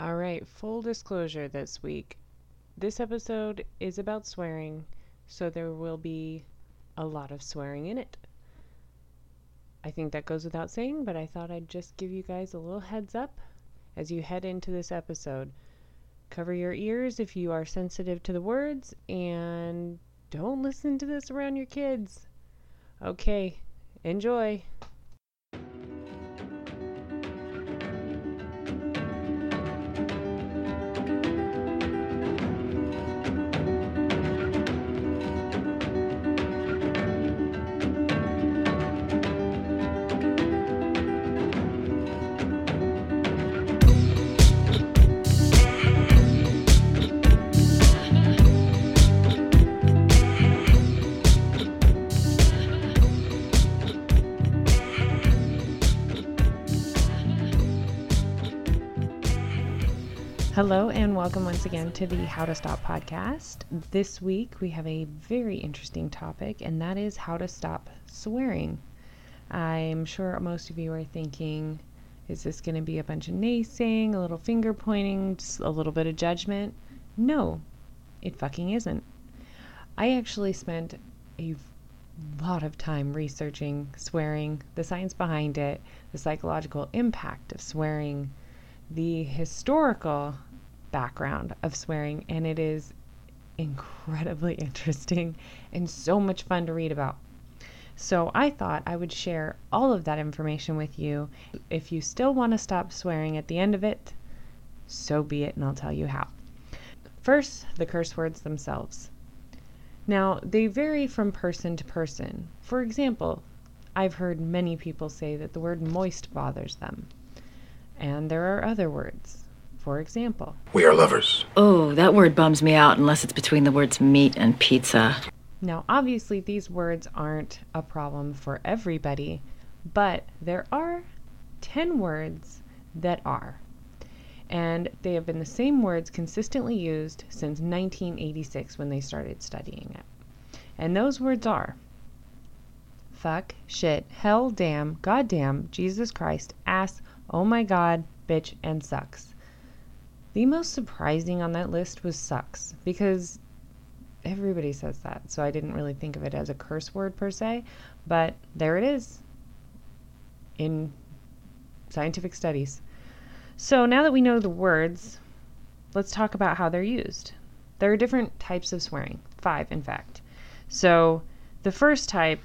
All right, full disclosure this week. This episode is about swearing, so there will be a lot of swearing in it. I think that goes without saying, but I thought I'd just give you guys a little heads up as you head into this episode. Cover your ears if you are sensitive to the words, and don't listen to this around your kids. Okay, enjoy. Hello, and welcome once again to the How to Stop podcast. This week we have a very interesting topic, and that is how to stop swearing. I'm sure most of you are thinking, is this going to be a bunch of naysaying, a little finger pointing, just a little bit of judgment? No, it fucking isn't. I actually spent a lot of time researching swearing, the science behind it, the psychological impact of swearing the historical background of swearing, and it is incredibly interesting and so much fun to read about. So I thought I would share all of that information with you. If you still want to stop swearing at the end of it, so be it, and I'll tell you how. First, the curse words themselves. Now, they vary from person to person. For example, I've heard many people say that the word moist bothers them. And there are other words. For example, We are lovers. Oh, that word bums me out unless it's between the words meat and pizza. now obviously these words aren't a problem for everybody, but there are 10 words that are. And they have been the same words consistently used since 1986 when they started studying it. And those words are fuck, shit, hell, damn, goddamn, Jesus Christ, ass, oh my god, bitch, and sucks. The most surprising on that list was sucks because everybody says that, so I didn't really think of it as a curse word per se, but there it is in scientific studies. So now that we know the words, let's talk about how they're used. There are different types of swearing, five in fact. So the first type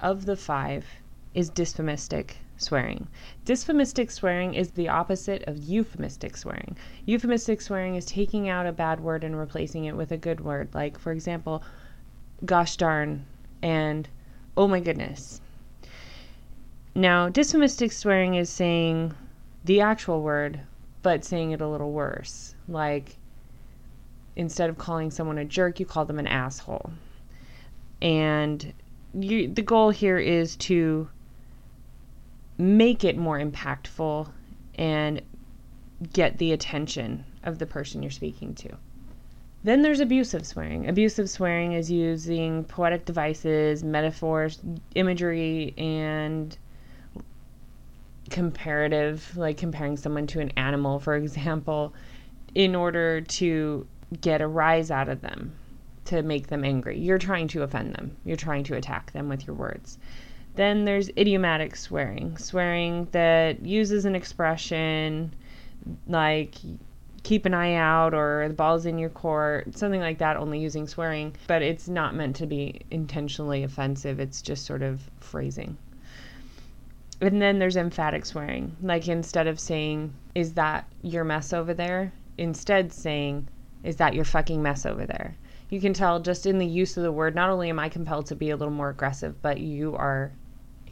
of the five is dysphemistic swearing. Dysphemistic swearing is the opposite of euphemistic swearing. Euphemistic swearing is taking out a bad word and replacing it with a good word, like, for example, gosh darn and oh my goodness. Now, dysphemistic swearing is saying the actual word, but saying it a little worse. Like, instead of calling someone a jerk, you call them an asshole. And you, the goal here is to make it more impactful and get the attention of the person you're speaking to. Then there's abusive swearing. Abusive swearing is using poetic devices, metaphors, imagery, and comparative, like comparing someone to an animal, for example, in order to get a rise out of them, to make them angry. You're trying to offend them, you're trying to attack them with your words. Then there's idiomatic swearing, swearing that uses an expression like keep an eye out or the ball's in your court, something like that, only using swearing, but it's not meant to be intentionally offensive. It's just sort of phrasing. And then there's emphatic swearing, like instead of saying, Is that your mess over there? Instead saying, Is that your fucking mess over there? You can tell just in the use of the word, not only am I compelled to be a little more aggressive, but you are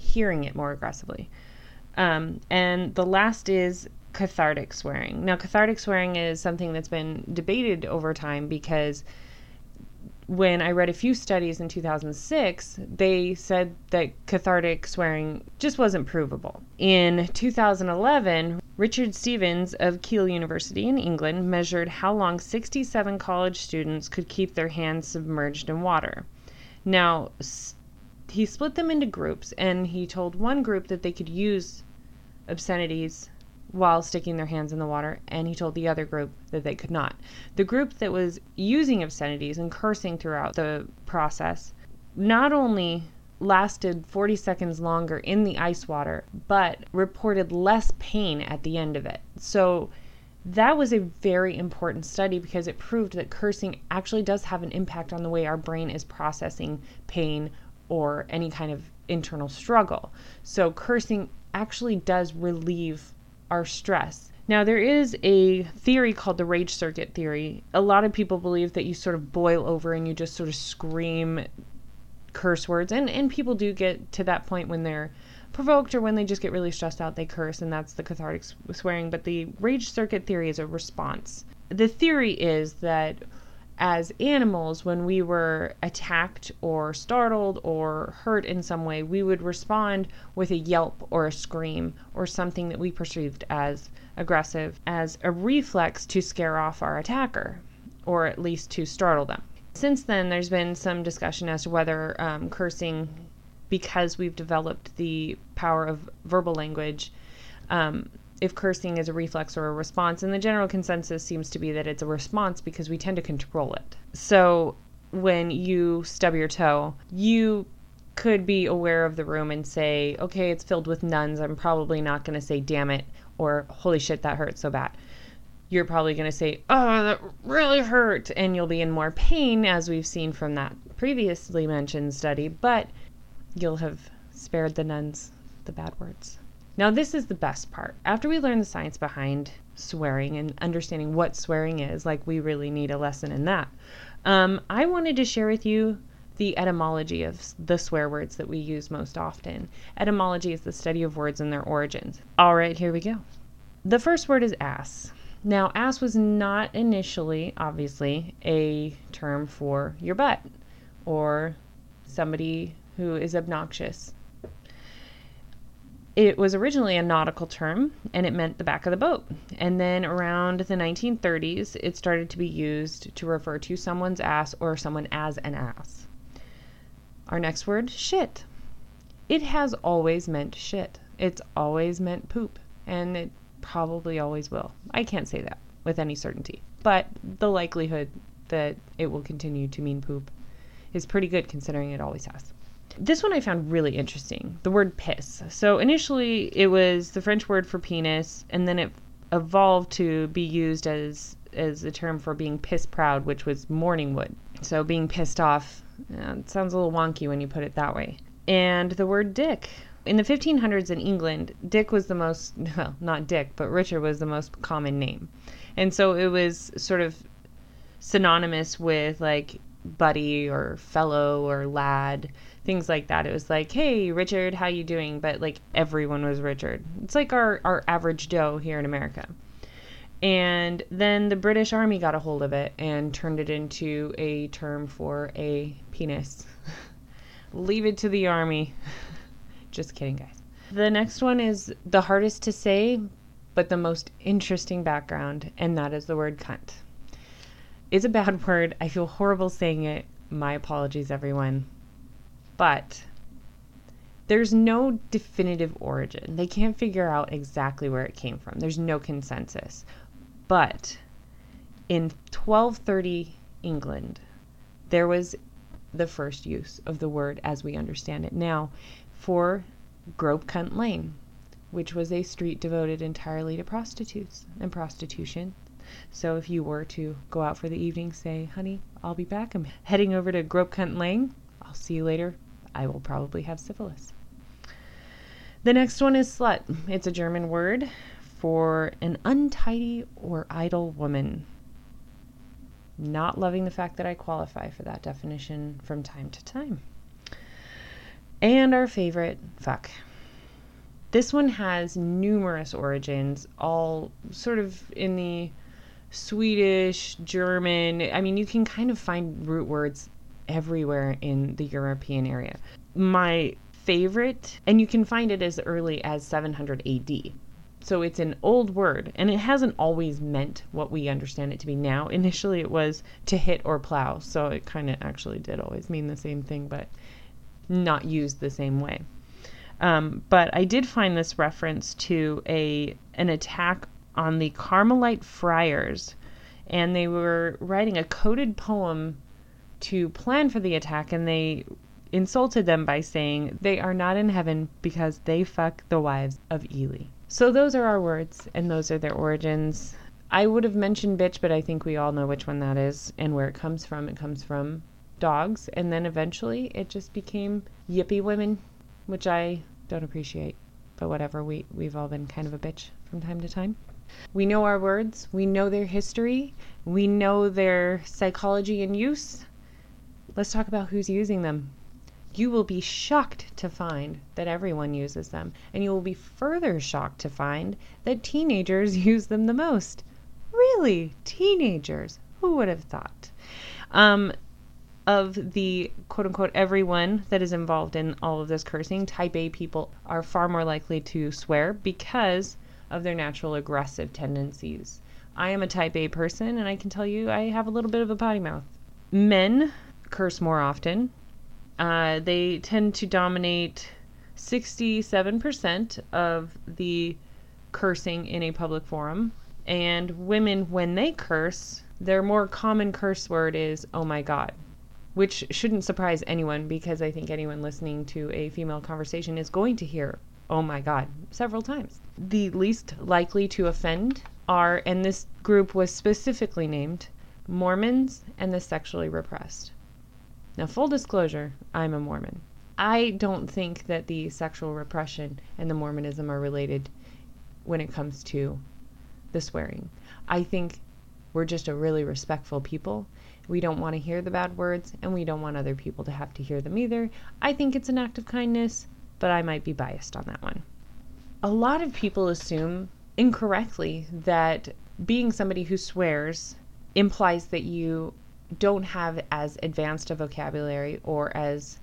hearing it more aggressively. Um, and the last is cathartic swearing. Now, cathartic swearing is something that's been debated over time because when I read a few studies in 2006, they said that cathartic swearing just wasn't provable. In 2011, Richard Stephens of Keele University in England measured how long 67 college students could keep their hands submerged in water. Now, he split them into groups and he told one group that they could use obscenities while sticking their hands in the water, and he told the other group that they could not. The group that was using obscenities and cursing throughout the process not only lasted 40 seconds longer in the ice water, but reported less pain at the end of it. So that was a very important study because it proved that cursing actually does have an impact on the way our brain is processing pain or any kind of internal struggle. So cursing actually does relieve our stress. Now, there is a theory called the rage circuit theory. A lot of people believe that you sort of boil over and you just sort of scream curse words. And, and people do get to that point when they're provoked or when they just get really stressed out, they curse, and that's the cathartic swearing. But the rage circuit theory is a response. The theory is that as animals, when we were attacked or startled or hurt in some way, we would respond with a yelp or a scream or something that we perceived as aggressive as a reflex to scare off our attacker or at least to startle them. Since then, there's been some discussion as to whether um, cursing, because we've developed the power of verbal language, um, if cursing is a reflex or a response. And the general consensus seems to be that it's a response because we tend to control it. So when you stub your toe, you could be aware of the room and say, okay, it's filled with nuns. I'm probably not going to say, damn it, or holy shit, that hurts so bad. You're probably going to say, oh, that really hurt. And you'll be in more pain, as we've seen from that previously mentioned study, but you'll have spared the nuns the bad words. Now, this is the best part. After we learn the science behind swearing and understanding what swearing is, like we really need a lesson in that, um, I wanted to share with you the etymology of the swear words that we use most often. Etymology is the study of words and their origins. All right, here we go. The first word is ass. Now, ass was not initially, obviously, a term for your butt or somebody who is obnoxious. It was originally a nautical term and it meant the back of the boat. And then around the 1930s, it started to be used to refer to someone's ass or someone as an ass. Our next word, shit. It has always meant shit. It's always meant poop. And it probably always will. I can't say that with any certainty. But the likelihood that it will continue to mean poop is pretty good considering it always has. This one I found really interesting the word piss. So initially it was the French word for penis, and then it evolved to be used as as a term for being piss proud, which was morning wood. So being pissed off yeah, it sounds a little wonky when you put it that way. And the word dick. In the 1500s in England, Dick was the most, well, not Dick, but Richard was the most common name. And so it was sort of synonymous with like buddy or fellow or lad things like that. It was like, "Hey, Richard, how you doing?" But like everyone was Richard. It's like our our average Joe here in America. And then the British Army got a hold of it and turned it into a term for a penis. Leave it to the army. Just kidding, guys. The next one is the hardest to say, but the most interesting background, and that is the word cunt. It's a bad word. I feel horrible saying it. My apologies, everyone but there's no definitive origin. They can't figure out exactly where it came from. There's no consensus. But in 1230 England, there was the first use of the word as we understand it now for Gropecunt Lane, which was a street devoted entirely to prostitutes and prostitution. So if you were to go out for the evening, say, honey, I'll be back. I'm heading over to Gropecunt Lane. I'll see you later. I will probably have syphilis. The next one is slut. It's a German word for an untidy or idle woman. Not loving the fact that I qualify for that definition from time to time. And our favorite, fuck. This one has numerous origins, all sort of in the Swedish, German. I mean, you can kind of find root words everywhere in the European area. My favorite, and you can find it as early as 700 AD. So it's an old word, and it hasn't always meant what we understand it to be now. Initially, it was to hit or plow, so it kind of actually did always mean the same thing, but not used the same way. Um, but I did find this reference to a an attack on the Carmelite friars, and they were writing a coded poem to plan for the attack, and they insulted them by saying they are not in heaven because they fuck the wives of Ely. So those are our words, and those are their origins. I would have mentioned bitch, but I think we all know which one that is and where it comes from. It comes from dogs, and then eventually it just became yippy women, which I don't appreciate. But whatever, we, we've all been kind of a bitch from time to time. We know our words, we know their history, we know their psychology and use. Let's talk about who's using them. You will be shocked to find that everyone uses them, and you will be further shocked to find that teenagers use them the most. Really? Teenagers? Who would have thought? Um, of the quote unquote everyone that is involved in all of this cursing, type A people are far more likely to swear because of their natural aggressive tendencies. I am a type A person, and I can tell you I have a little bit of a potty mouth. Men curse more often. Uh, they tend to dominate 67% of the cursing in a public forum, and women, when they curse, their more common curse word is, oh my God, which shouldn't surprise anyone because I think anyone listening to a female conversation is going to hear, oh my God, several times. The least likely to offend are, and this group was specifically named, Mormons and the sexually repressed. Now, full disclosure, I'm a Mormon. I don't think that the sexual repression and the Mormonism are related when it comes to the swearing. I think we're just a really respectful people. We don't want to hear the bad words, and we don't want other people to have to hear them either. I think it's an act of kindness, but I might be biased on that one. A lot of people assume incorrectly that being somebody who swears implies that you don't have as advanced a vocabulary or as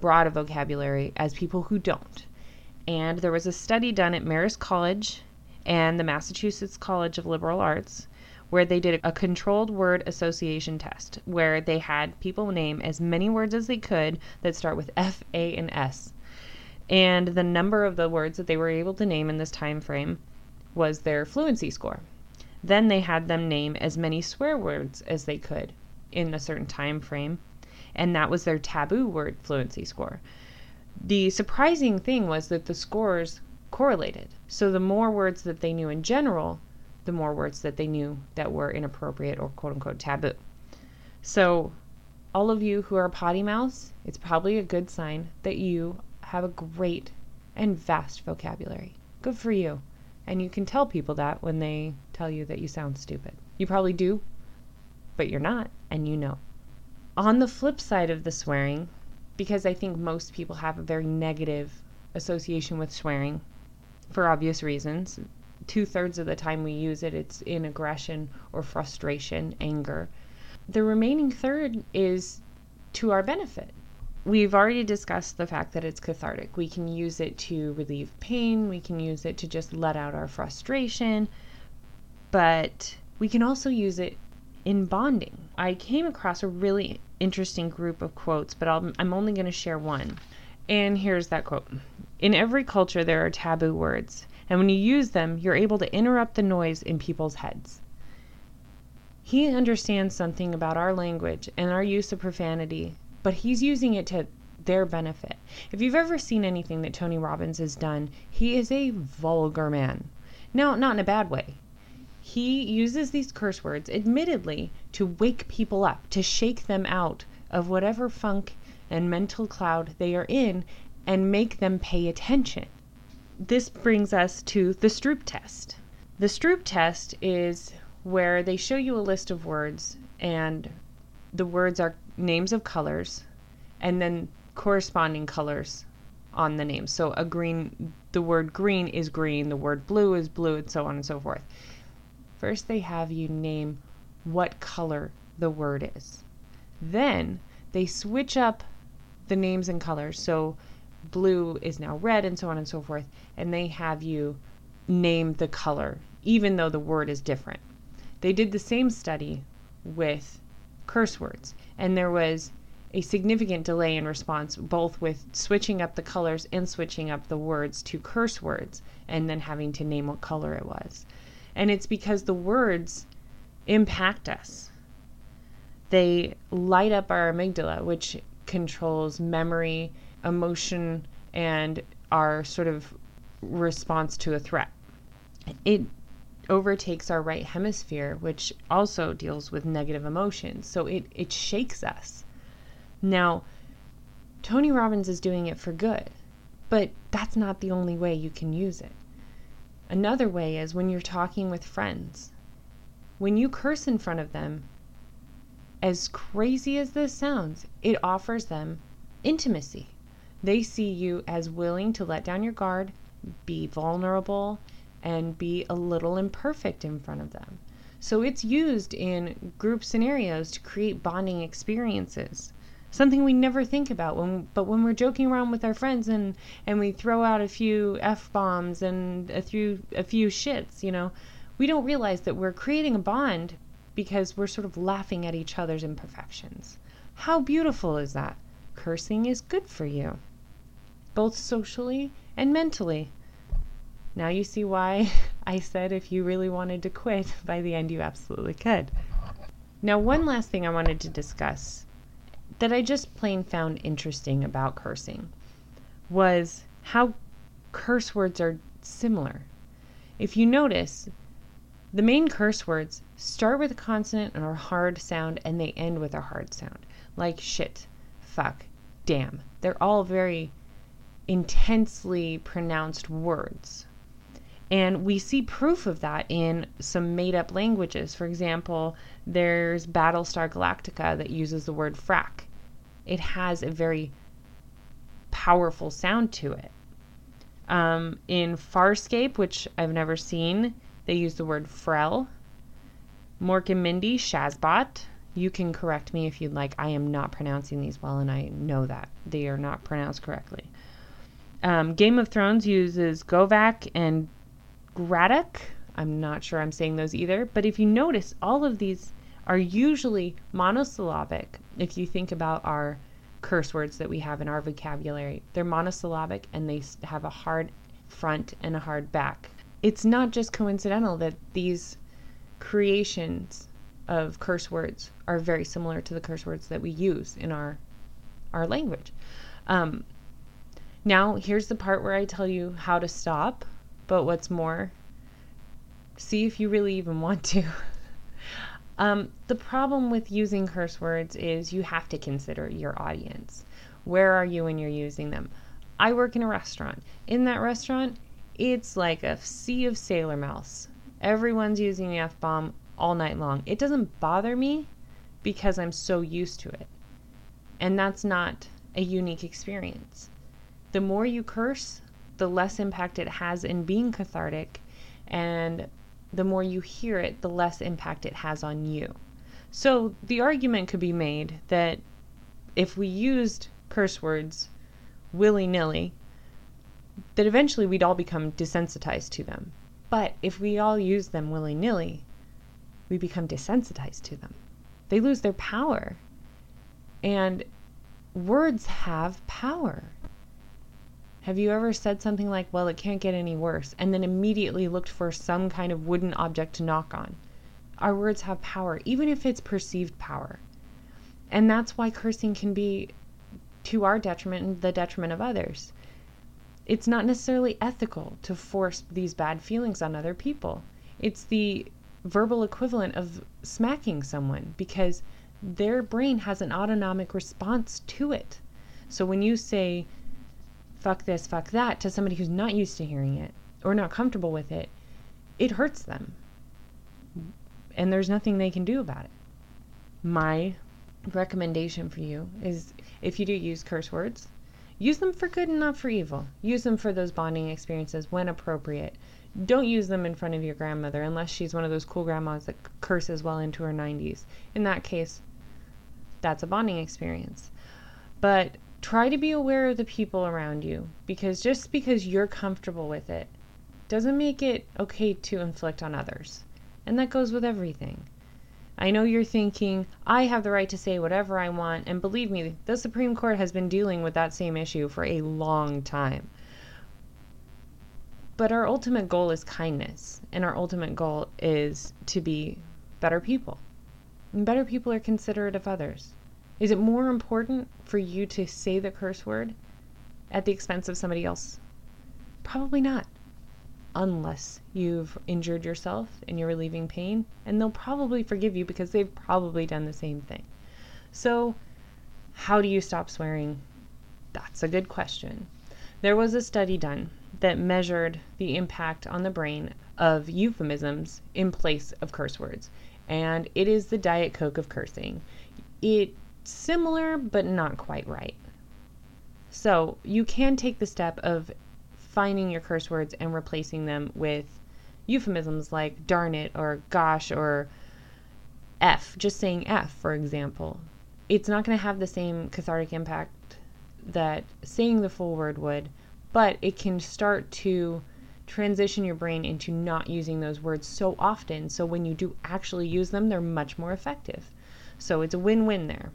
broad a vocabulary as people who don't. And there was a study done at Marist College and the Massachusetts College of Liberal Arts where they did a controlled word association test where they had people name as many words as they could that start with F, A, and S. And the number of the words that they were able to name in this time frame was their fluency score. Then they had them name as many swear words as they could in a certain time frame, and that was their taboo word fluency score. The surprising thing was that the scores correlated. So the more words that they knew in general, the more words that they knew that were inappropriate or quote unquote taboo. So, all of you who are potty mouths, it's probably a good sign that you have a great and vast vocabulary. Good for you. And you can tell people that when they tell you that you sound stupid. You probably do, but you're not, and you know. On the flip side of the swearing, because I think most people have a very negative association with swearing for obvious reasons, two thirds of the time we use it, it's in aggression or frustration, anger. The remaining third is to our benefit. We've already discussed the fact that it's cathartic. We can use it to relieve pain, we can use it to just let out our frustration, but we can also use it in bonding. I came across a really interesting group of quotes, but i am only going to share one. And here's that quote In every culture, there are taboo words and when you use them, you're able to interrupt the noise in people's heads. He understands something about our language and our use of profanity, but he's using it to their benefit. If you've ever seen anything that Tony Robbins has done, he is a vulgar man. Now, not in a bad way. He uses these curse words, admittedly, to wake people up, to shake them out of whatever funk and mental cloud they are in and make them pay attention this brings us to the Stroop test. The Stroop test is where they show you a list of words, and the words are names of colors, and then corresponding colors on the name. So a green, the word green is green, the word blue is blue, and so on and so forth. First, they have you name what color the word is. Then they switch up the names and colors. So blue is now red and so on and so forth and they have you name the color even though the word is different they did the same study with curse words and there was a significant delay in response, both with switching up the colors and switching up the words to curse words, and then having to name what color it was. And it's because the words impact us. They light up our amygdala, which controls memory, emotion, and our sort of response to a threat. It overtakes our right hemisphere, which also deals with negative emotions. So it, it shakes us. Now, Tony Robbins is doing it for good, but that's not the only way you can use it. Another way is when you're talking with friends. When you curse in front of them, as crazy as this sounds, it offers them intimacy. They see you as willing to let down your guard, be vulnerable, and be a little imperfect in front of them. So it's used in group scenarios to create bonding experiences. Something we never think about when but when we're joking around with our friends and and we throw out a few f bombs and a few a few shits you know we don't realize that we're creating a bond because we're sort of laughing at each other's imperfections. How beautiful is that? Cursing is good for you both socially and mentally now you see why I said if you really wanted to quit by the end you absolutely could now one last thing I wanted to discuss that I just plain found interesting about cursing was how curse words are similar. If you notice, the main curse words start with a consonant or a hard sound and they end with a hard sound, like shit, fuck, damn. They're all very intensely pronounced words. And we see proof of that in some made up languages. For example, there's Battlestar Galactica that uses the word frack. It has a very powerful sound to it. Um, in Farscape, which I've never seen, they use the word frell. Mork and Mindy, Shazbot. You can correct me if you'd like. I am not pronouncing these well, and I know that they are not pronounced correctly. Um, Game of Thrones uses Govak and Graddock. I'm not sure I'm saying those either, but if you notice, all of these are usually monosyllabic. If you think about our curse words that we have in our vocabulary, they're monosyllabic and they have a hard front and a hard back. It's not just coincidental that these creations of curse words are very similar to the curse words that we use in our our language. Um, now, here's the part where I tell you how to stop, but what's more, see if you really even want to. Um, the problem with using curse words is you have to consider your audience. Where are you when you're using them? I work in a restaurant. In that restaurant, it's like a sea of sailor mouse. Everyone's using the F bomb all night long. It doesn't bother me because I'm so used to it. And that's not a unique experience. The more you curse, the less impact it has in being cathartic and the more you hear it, the less impact it has on you. So the argument could be made that if we used curse words willy nilly, that eventually we'd all become desensitized to them. But if we all use them willy nilly, we become desensitized to them. They lose their power. And words have power. Have you ever said something like, well, it can't get any worse, and then immediately looked for some kind of wooden object to knock on? Our words have power, even if it's perceived power. And that's why cursing can be to our detriment and the detriment of others. It's not necessarily ethical to force these bad feelings on other people. It's the verbal equivalent of smacking someone because their brain has an autonomic response to it. So when you say, fuck this, fuck that to somebody who's not used to hearing it or not comfortable with it, it hurts them. And there's nothing they can do about it. My recommendation for you is if you do use curse words, use them for good and not for evil. Use them for those bonding experiences when appropriate. Don't use them in front of your grandmother unless she's one of those cool grandmas that curses well into her 90s. In that case, that's a bonding experience. But try to be aware of the people around you because just because you're comfortable with it doesn't make it okay to inflict on others. And that goes with everything. I know you're thinking, I have the right to say whatever I want, and believe me, the Supreme Court has been dealing with that same issue for a long time. But our ultimate goal is kindness, and our ultimate goal is to be better people. And better people are considerate of others. Is it more important for you to say the curse word at the expense of somebody else? Probably not. Unless you've injured yourself and you're relieving pain, and they'll probably forgive you because they've probably done the same thing. So, how do you stop swearing? That's a good question. There was a study done that measured the impact on the brain of euphemisms in place of curse words, and it is the Diet Coke of cursing. It's similar, but not quite right. So, you can take the step of finding your curse words and replacing them with euphemisms like darn it or gosh or F, just saying F, for example. It's not going to have the same cathartic impact that saying the full word would, but it can start to transition your brain into not using those words so often. So when you do actually use them, they're much more effective. So it's a win win there.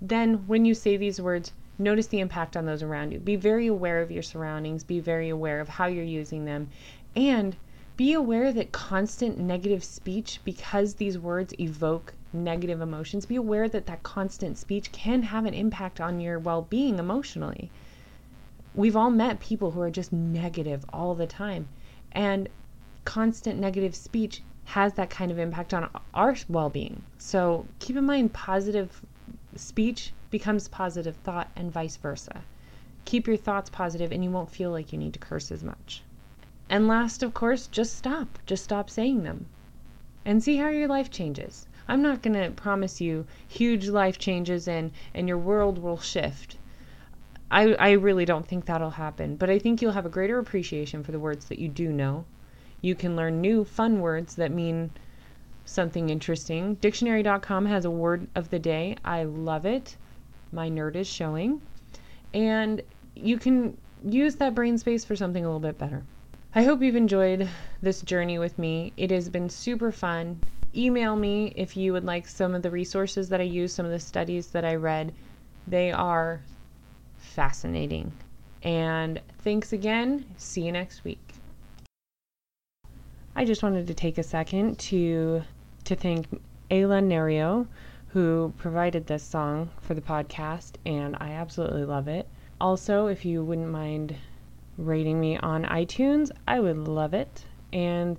Then, when you say these words, Notice the impact on those around you. Be very aware of your surroundings, be very aware of how you're using them, and be aware that constant negative speech, because these words evoke negative emotions, be aware that that constant speech can have an impact on your well being emotionally. We've all met people who are just negative all the time, and constant negative speech has that kind of impact on our well being. So keep in mind positive speech becomes positive thought and vice versa. Keep your thoughts positive and you won't feel like you need to curse as much. And last, of course, just stop. Just stop saying them and see how your life changes. I'm not going to promise you huge life changes and, and your world will shift. I, I really don't think that'll happen, but I think you'll have a greater appreciation for the words that you do know. You can learn new, fun words that mean something interesting. Dictionary.com has a word of the day. I love it my nerd is showing. And you can use that brain space for something a little bit better. I hope you've enjoyed this journey with me. It has been super fun. Email me if you would like some of the resources that I use, some of the studies that I read. They are fascinating. And thanks again. See you next week. I just wanted to take a second to to thank Ayla Nario, who provided this song for the podcast, and I absolutely love it. Also, if you wouldn't mind rating me on iTunes, I would love it. And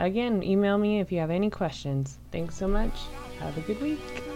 again, email me if you have any questions. Thanks so much. Have a good week.